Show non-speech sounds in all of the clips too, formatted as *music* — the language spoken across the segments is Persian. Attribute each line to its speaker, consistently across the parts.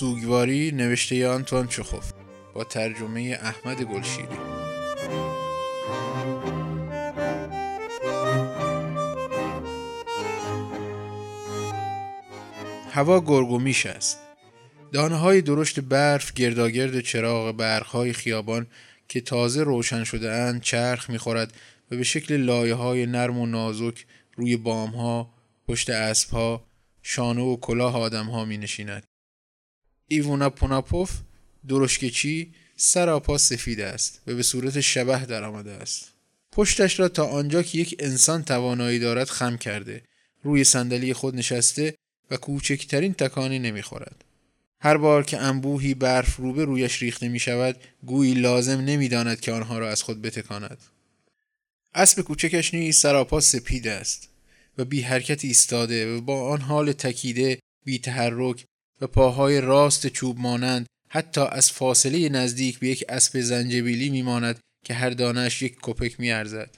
Speaker 1: سوگواری نوشته آنتوان چخوف با ترجمه احمد گلشیری هوا گرگومیش است دانه های درشت برف گرداگرد چراغ برخهای خیابان که تازه روشن شده اند چرخ می‌خورد و به شکل لایه های نرم و نازک روی بام ها، پشت اسب ها، شانه و کلاه آدم ها می نشیند. ایوونا پوناپوف درشکچی سراپا سفید است و به صورت شبه در آمده است. پشتش را تا آنجا که یک انسان توانایی دارد خم کرده روی صندلی خود نشسته و کوچکترین تکانی نمی‌خورد. هر بار که انبوهی برف روبه رویش ریخته می شود گویی لازم نمی‌داند که آنها را از خود بتکاند. اسب کوچکش نیز سراپا سپید است و بی حرکت ایستاده و با آن حال تکیده بی تحرک و پاهای راست چوب مانند حتی از فاصله نزدیک به یک اسب زنجبیلی میماند که هر دانش یک کپک میارزد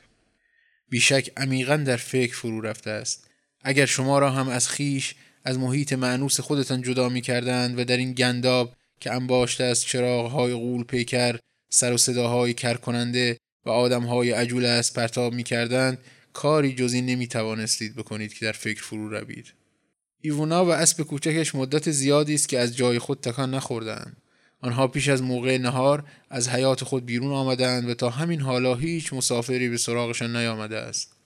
Speaker 1: بیشک عمیقا در فکر فرو رفته است اگر شما را هم از خیش از محیط معنوس خودتان جدا می کردند و در این گنداب که انباشته از چراغهای غول پیکر سر و صداهای کر کننده و آدمهای عجول از پرتاب می کردند کاری جزی نمی توانستید بکنید که در فکر فرو روید. ایوونا و اسب کوچکش مدت زیادی است که از جای خود تکان نخوردند. آنها پیش از موقع نهار از حیات خود بیرون آمدند و تا همین حالا هیچ مسافری به سراغشان نیامده است.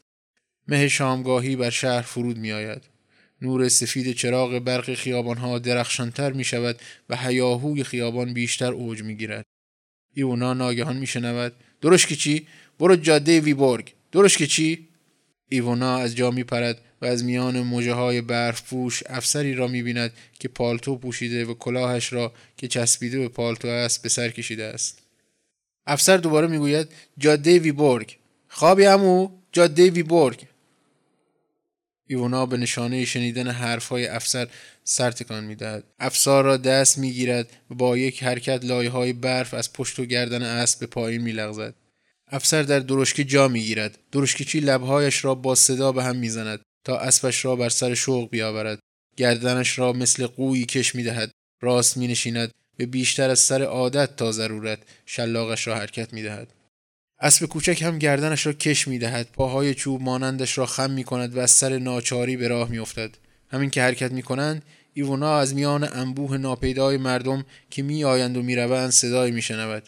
Speaker 1: مه شامگاهی بر شهر فرود می آید. نور سفید چراغ برق خیابانها درخشانتر می شود و هیاهوی خیابان بیشتر اوج می گیرد. ایونا ناگهان می شنود درش که چی؟ برو جاده ویبورگ درش که چی؟ ایونا از جا می پرد و از میان موجه های برف پوش افسری را می بیند که پالتو پوشیده و کلاهش را که چسبیده به پالتو است به سر کشیده است. افسر دوباره می‌گوید جاده ویبورگ. خوابی همو جاده ویبورگ. ایونا به نشانه شنیدن حرفهای افسر سر تکان می‌دهد. افسر را دست می‌گیرد و با یک حرکت لایه های برف از پشت و گردن اسب به پایین میلغزد. افسر در درشکه جا می‌گیرد. درشکچی لبهایش را با صدا به هم می‌زند تا اسبش را بر سر شوق بیاورد. گردنش را مثل قویی کش می‌دهد. راست مینشیند. به بیشتر از سر عادت تا ضرورت شلاقش را حرکت می‌دهد. اسب کوچک هم گردنش را کش می دهد پاهای چوب مانندش را خم می کند و از سر ناچاری به راه می افتد. همین که حرکت می کنند ایونا از میان انبوه ناپیدای مردم که می آیند و می روند صدای می شنود.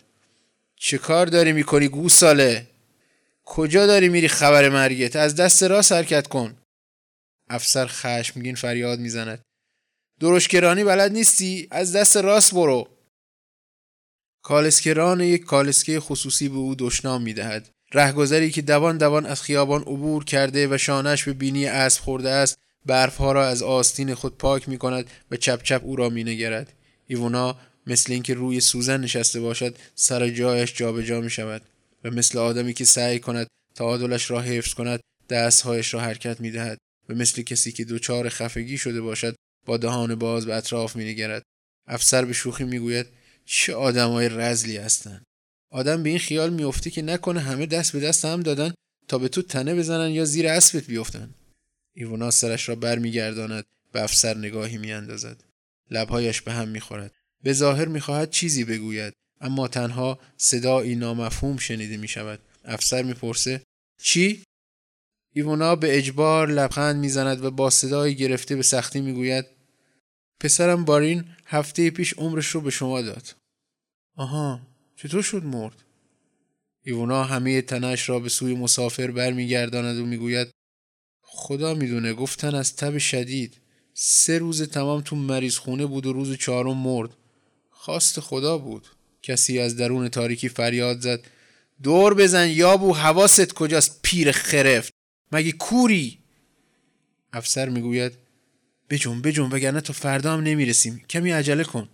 Speaker 1: چه کار داری می کنی گوساله؟ کجا داری میری خبر مرگت؟ از دست راست حرکت کن. افسر خشمگین فریاد می‌زند. درشکرانی بلد نیستی؟ از دست راست برو. کالسکران یک کالسکه خصوصی به او دشنام می دهد. رهگذری که دوان دوان از خیابان عبور کرده و شانش به بینی اسب خورده است برفها را از آستین خود پاک می کند و چپ چپ او را می نگرد. ایونا مثل اینکه روی سوزن نشسته باشد سر جایش جابجا جا می شود و مثل آدمی که سعی کند تعادلش را حفظ کند دستهایش را حرکت می دهد و مثل کسی که دچار خفگی شده باشد با دهان باز به اطراف می نگرد. افسر به شوخی می گوید چه آدمای رزلی هستن آدم به این خیال میفته که نکنه همه دست به دست هم دادن تا به تو تنه بزنن یا زیر اسبت بیفتن ایونا سرش را برمیگرداند به افسر نگاهی میاندازد. لبهایش به هم می‌خورد. به ظاهر می‌خواهد چیزی بگوید اما تنها صدایی نامفهوم شنیده می‌شود. افسر می‌پرسه چی؟ ایونا به اجبار لبخند می‌زند و با صدایی گرفته به سختی می‌گوید پسرم بارین هفته پیش عمرش رو به شما داد. آها چطور شد مرد؟ ایونا همه تنش را به سوی مسافر برمیگرداند و می‌گوید خدا می‌دونه گفتن از تب شدید. سه روز تمام تو مریض خونه بود و روز چهارم مرد. خواست خدا بود. کسی از درون تاریکی فریاد زد. دور بزن یابو حواست کجاست؟ پیر خرفت. مگه کوری؟ افسر می‌گوید بجون بجون وگرنه تا فردا هم نمی‌رسیم. کمی عجله کن.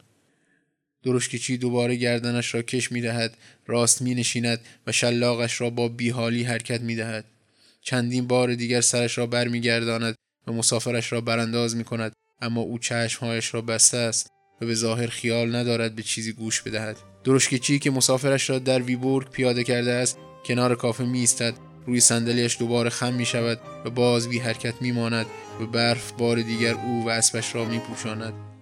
Speaker 1: درشکچی دوباره گردنش را کش می دهد راست می نشیند و شلاقش را با بیحالی حرکت می دهد. چندین بار دیگر سرش را بر می گرداند و مسافرش را برانداز می کند اما او چشمهایش را بسته است. و به ظاهر خیال ندارد به چیزی گوش بدهد درشکچی که مسافرش را در ویبورگ پیاده کرده است کنار کافه می ایستد روی صندلیاش دوباره خم می شود و باز بی حرکت می ماند و برف بار دیگر او و اسبش را می پوشاند.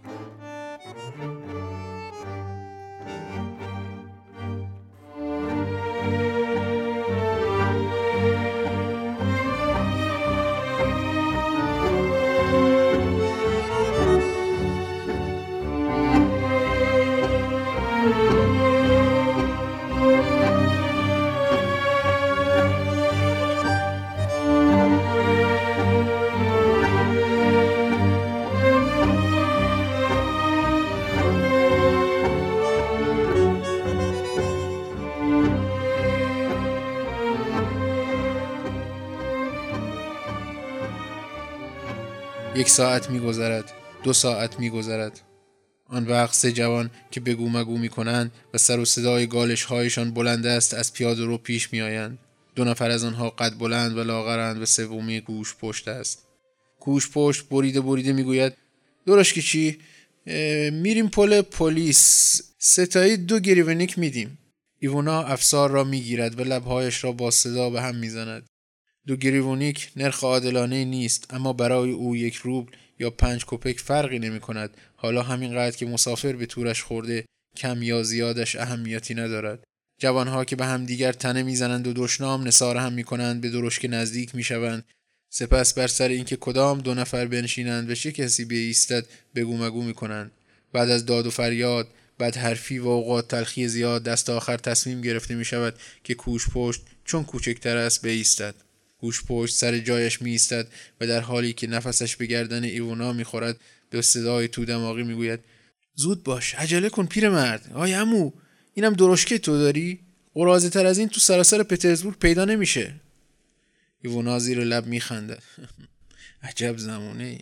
Speaker 1: یک ساعت میگذرد دو ساعت میگذرد. آن وقت سه جوان که بگو مگو می کنند و سر و صدای گالش هایشان بلند است از پیاده رو پیش می آیند. دو نفر از آنها قد بلند و لاغرند و سومی گوش پشت است. گوش پشت بریده بریده می‌گوید درش که چی؟ میریم پل پلیس. ستایی دو گریونیک میدیم. ایوونا افسار را می‌گیرد و لبهایش را با صدا به هم می‌زند. دو گریونیک نرخ عادلانه نیست اما برای او یک روبل یا پنج کپک فرقی نمی کند حالا همینقدر که مسافر به تورش خورده کم یا زیادش اهمیتی ندارد. جوانها که به هم دیگر تنه می‌زنند و دشنام نصار هم می کنند به درشک نزدیک می شوند سپس بر سر اینکه کدام دو نفر بنشینند و چه کسی بیستد بگو مگو می کنند بعد از داد و فریاد بعد حرفی و اوقات تلخی زیاد دست آخر تصمیم گرفته می شود که کوش پشت چون کوچکتر است بیستد. گوش پشت سر جایش می ایستد و در حالی که نفسش به گردن ایوونا می خورد به صدای تو دماغی می گوید زود باش عجله کن پیر مرد آی امو اینم درشکه تو داری؟ قرازه تر از این تو سراسر پترزبورگ پیدا نمیشه. ایوونا زیر لب می خنده *laughs* عجب زمونه ای.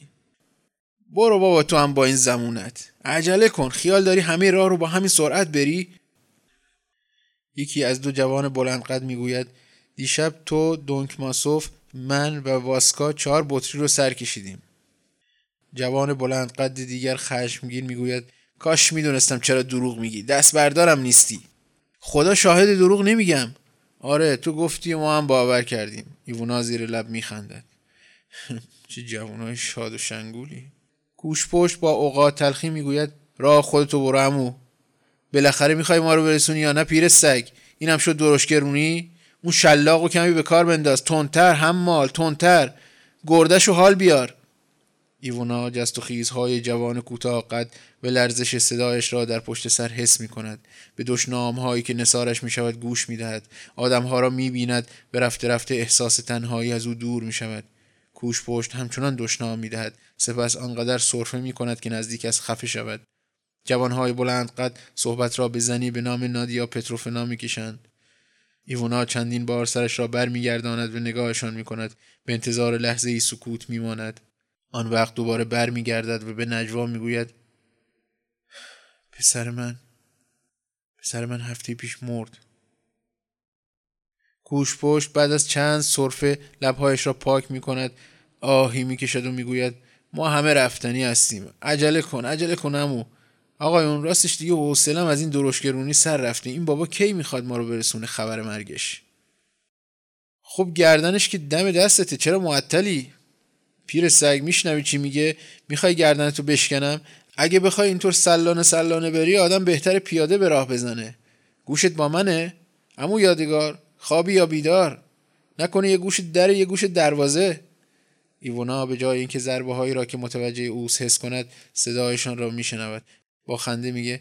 Speaker 1: برو بابا تو هم با این زمونت عجله کن خیال داری همه راه رو با همین سرعت بری؟ یکی از دو جوان بلند قد می‌گوید دیشب تو دونک ماسوف من و واسکا چهار بطری رو سر کشیدیم. جوان بلند قد دیگر خشمگین می‌گوید کاش می‌دونستم چرا دروغ میگی دست بردارم نیستی. خدا شاهد دروغ نمیگم. آره تو گفتی ما هم باور کردیم. ایوونا زیر لب میخندد. *laughs* چه جوانای شاد و شنگولی. گوش پشت با اوقات تلخی می‌گوید راه خودتو برو امو بالاخره می‌خوای ما رو برسونی یا نه پیر سگ؟ اینم شد درشگرونی؟ اون شلاق و کمی به کار بنداز. تندتر مال تندتر. گردش و حال بیار. ایوونا جست و خیزهای جوان کوتاه قد و لرزش صدایش را در پشت سر حس می کند. به دشنام هایی که نسارش می شود گوش می دهد. آدم ها را می بیند. به رفته رفته احساس تنهایی از او دور می شود. کوش پشت همچنان دشنام می دهد. سپس آنقدر صرفه می کند که نزدیک از خفه شود. جوانهای بلند قد صحبت را به زنی به نام نادیا پتروفنا می کشند. ایوونا چندین بار سرش را برمیگرداند و نگاهشان می کند به انتظار لحظه ای سکوت می ماند. آن وقت دوباره برمیگردد و به نجوا می‌گوید پسر من پسر من هفته پیش مرد. کوش پشت بعد از چند صرفه لبهایش را پاک می کند آهی می کشد و می‌گوید ما همه رفتنی هستیم. عجله کن عجله کن امو آقایون راستش دیگه حوصلم از این درشگرونی سر رفته. این بابا کی می‌خواد ما رو برسونه خبر مرگش؟ خب گردنش که دم دستته. چرا معطلی؟ پیر سگ میشنوی چی میگه؟ می‌خوای گردنتو بشکنم؟ اگه بخوای اینطور سلانه سلانه بری آدم بهتر پیاده به راه بزنه. گوشت با منه؟ امو یادگار خوابی یا بیدار؟ نکنه یه گوش در یه گوش دروازه؟ ایوونا به جای اینکه ضربه هایی را که متوجه اوس حس کند صدایشان را میشنود. با خنده میگه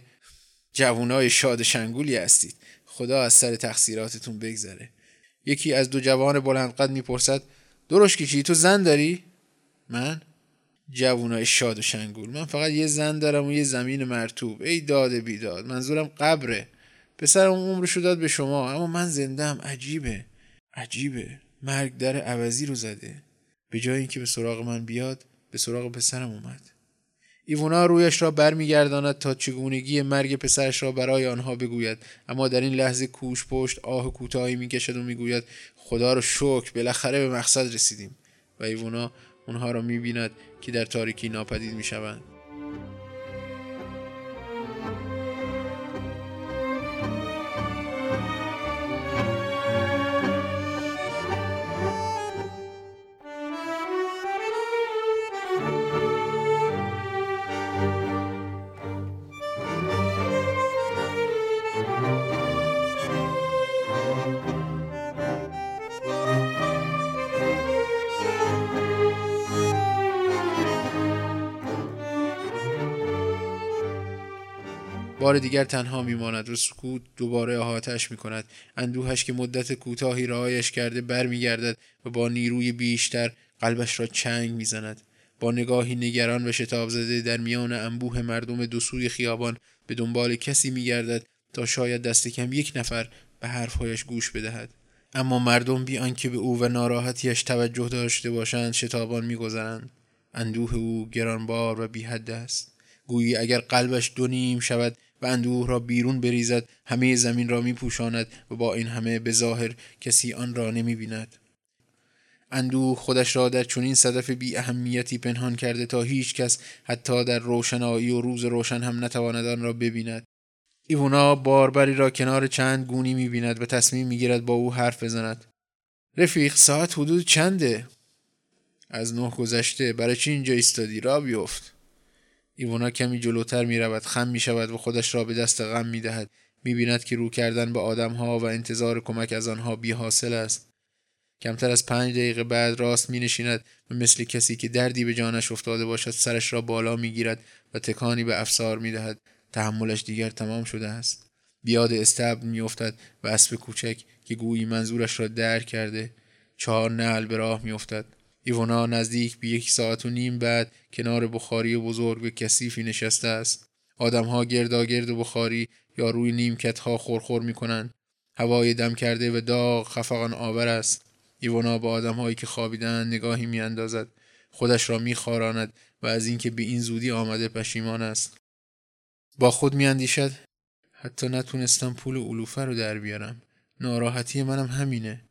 Speaker 1: جوانای شاد شنگولی هستید. خدا از سر تقصیراتتون بگذره. یکی از دو جوان بلندقد می‌پرسد درشکی چی؟ تو زن داری؟ من؟ جوونای شاد و شنگول. من فقط یه زن دارم و یه زمین مرتوب. ای داد بیداد منظورم قبره. پسرم عمرشو داد به شما اما من زندم عجیبه. عجیبه. مرگ در عوضی رو زده. به جای اینکه به سراغ من بیاد به سراغ پسرم اومد. ایوونا رویش را برمیگرداند تا چگونگی مرگ پسرش را برای آنها بگوید. اما در این لحظه کوش پشت آه کوتاهی می‌کشد و می‌گوید خدا رو شکر بالاخره به مقصد رسیدیم. و ایوونا اونها را می‌بیند که در تاریکی ناپدید می‌شوند. بار دیگر تنها میماند. و سکوت دوباره احاطش می‌کند. اندوهش که مدت کوتاهی رهایش کرده برمیگردد و با نیروی بیشتر قلبش را چنگ می‌زند. با نگاهی نگران و شتاب زده در میان انبوه مردم دو سوی خیابان به دنبال کسی میگردد تا شاید دست کم یک نفر به حرفهایش گوش بدهد. اما مردم بی آنکه به او و ناراحتیش توجه داشته باشند شتابان میگذرند. اندوه او گرانبار و بیحد است. گویی اگر قلبش دو نیم شود و اندوه را بیرون بریزد همه زمین را می پوشاند و با این همه به ظاهر کسی آن را نمی بیند. اندوه خودش را در چنین صدف بی اهمیتی پنهان کرده تا هیچ کس حتی در روشنایی و روز روشن هم نتواند آن را ببیند. ایونا باربری را کنار چند گونی می بیند و تصمیم می گیرد با او حرف بزند. رفیق ساعت حدود چنده؟ از نه گذشته. برای چی اینجا ایستادی؟ را بیفت ایونا کمی جلوتر می رود خم می شود و خودش را به دست غم می دهد می بیند که رو کردن به آدم ها و انتظار کمک از آنها بی حاصل است. کمتر از پنج دقیقه بعد راست می نشیند و مثل کسی که دردی به جانش افتاده باشد سرش را بالا می گیرد و تکانی به افسار می دهد تحملش دیگر تمام شده است. بیاد استبل می افتد و اسب کوچک که گویی منظورش را درک کرده چهار نعل به راه می افتد ایونا نزدیک به یک ساعت و نیم بعد کنار بخاری بزرگ و کثیفی نشسته است. آدمها گرداگرد بخاری یا روی نیمکت ها خورخور می کنند هوای دم کرده و داغ خفقان آور است. ایونا به آدمهایی که خوابیدن نگاهی میاندازد. خودش را میخواراند و از اینکه به این زودی آمده پشیمان است. با خود میاندیشد حتی نتونستم پول علوفه رو در بیارم. ناراحتی منم همینه.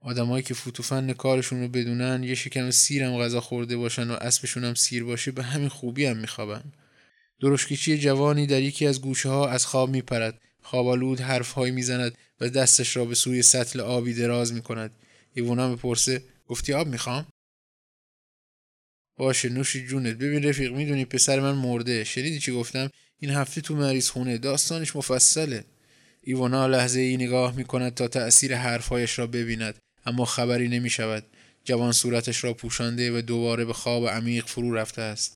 Speaker 1: آدمایی که فوتوفن کارشون رو بدونن یه شکم سیرم غذا خورده باشن و اسبشون هم سیر باشه به همین خوبی هم میخوابن. درشکیچی جوانی در یکی از گوشه ها از خواب میپرد. خوابالود حرفهایی می‌زند و دستش را به سوی سطل آبی دراز می‌کند. ایوونا می‌پرسه گفتی آب می‌خوام؟ باشه نوشی جونت. ببین رفیق می‌دونی پسر من مرده. شنیدی چی گفتم؟ این هفته تو مریض خونه. داستانش مفصله. ایوونا لحظه ای نگاه می‌کند تا تأثیر حرفهایش را ببیند. اما خبری نمی شود. جوان صورتش را پوشانده و دوباره به خواب عمیق فرو رفته است.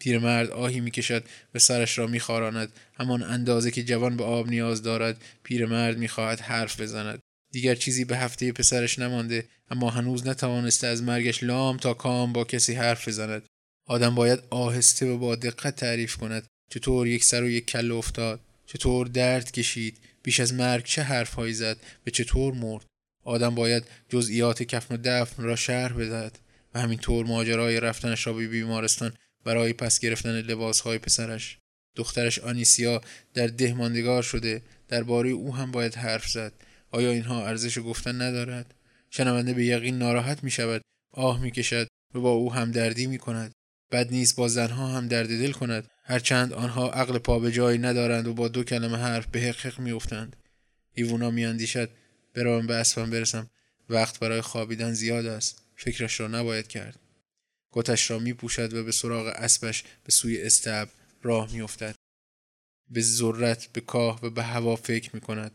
Speaker 1: پیرمرد آهی می‌کشد و سرش را میخواراند همان اندازه که جوان به آب نیاز دارد پیرمرد می‌خواهد حرف بزند. دیگر چیزی به هفته پسرش نمانده اما هنوز نتوانسته از مرگش لام تا کام با کسی حرف بزند. آدم باید آهسته و با دقت تعریف کند. چطور یک سر و یک کل افتاد؟ چطور درد کشید؟ بیش از مرگ چه حرفهایی زد؟ و چطور مرد؟ آدم باید جزئیات کفن و دفن را شرح بدهد و همینطور ماجرای رفتنش را به بیمارستان برای پس گرفتن لباسهای پسرش. دخترش آنیسیا در ده ماندگار شده. درباره او هم باید حرف زد. آیا اینها ارزش گفتن ندارد؟ شنونده به یقین ناراحت می شود آه می کشد و با او هم دردی می کند بد نیست با زنها هم درد دل کند. هرچند آنها عقل پا به جایی ندارند و با دو کلمه حرف به حقق می افتند ایوونا می اندیشد بروم به اسبم برسم. وقت برای خوابیدن زیاد است. فکرش را نباید کرد. کتش را می پوشد و به سراغ اسبش به سوی استب راه می افتد. به ذرت به کاه و به هوا فکر می کند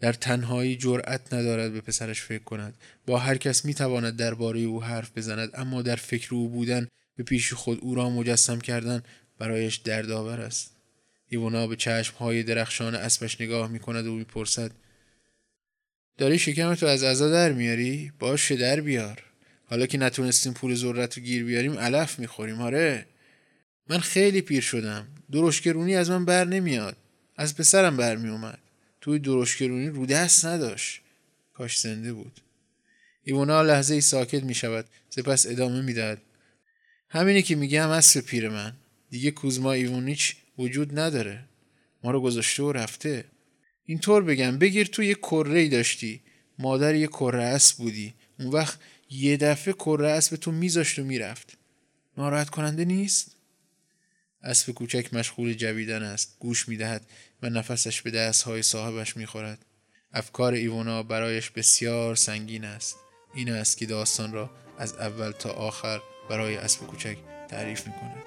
Speaker 1: در تنهایی جرأت ندارد به پسرش فکر کند. با هر کس می تواند درباره او حرف بزند اما در فکر او بودن به پیش خود او را مجسم کردن برایش دردآور است. ایونا به چشم های درخشان اسبش نگاه می کند و می‌پرسد داری شکمتو از عزا در میاری؟ باشه در بیار. حالا که نتونستیم پول ذرت رو گیر بیاریم علف می‌خوریم آره. من خیلی پیر شدم. درشگرونی از من بر نمیاد. از پسرم بر میومد توی درشگرونی رو دست نداشت. کاش زنده بود. ایونا لحظه ای ساکت می شود سپس ادامه می‌دهد. همینی که میگم اسب پیر من. دیگه کوزما ایوونیچ وجود نداره. ما رو گذاشته و رفته. اینطور بگم بگیر تو یه کره داشتی. مادر یه کره اسب بودی. اون وقت یه دفعه کره اسب تو میذاشت و می‌رفت. ناراحت کننده نیست؟ اسب کوچک مشغول جویدن است. گوش می‌دهد و نفسش به دستهای صاحبش می‌خورد. افکار ایونا برایش بسیار سنگین است. این است که داستان را از اول تا آخر برای اسب کوچک تعریف می‌کند.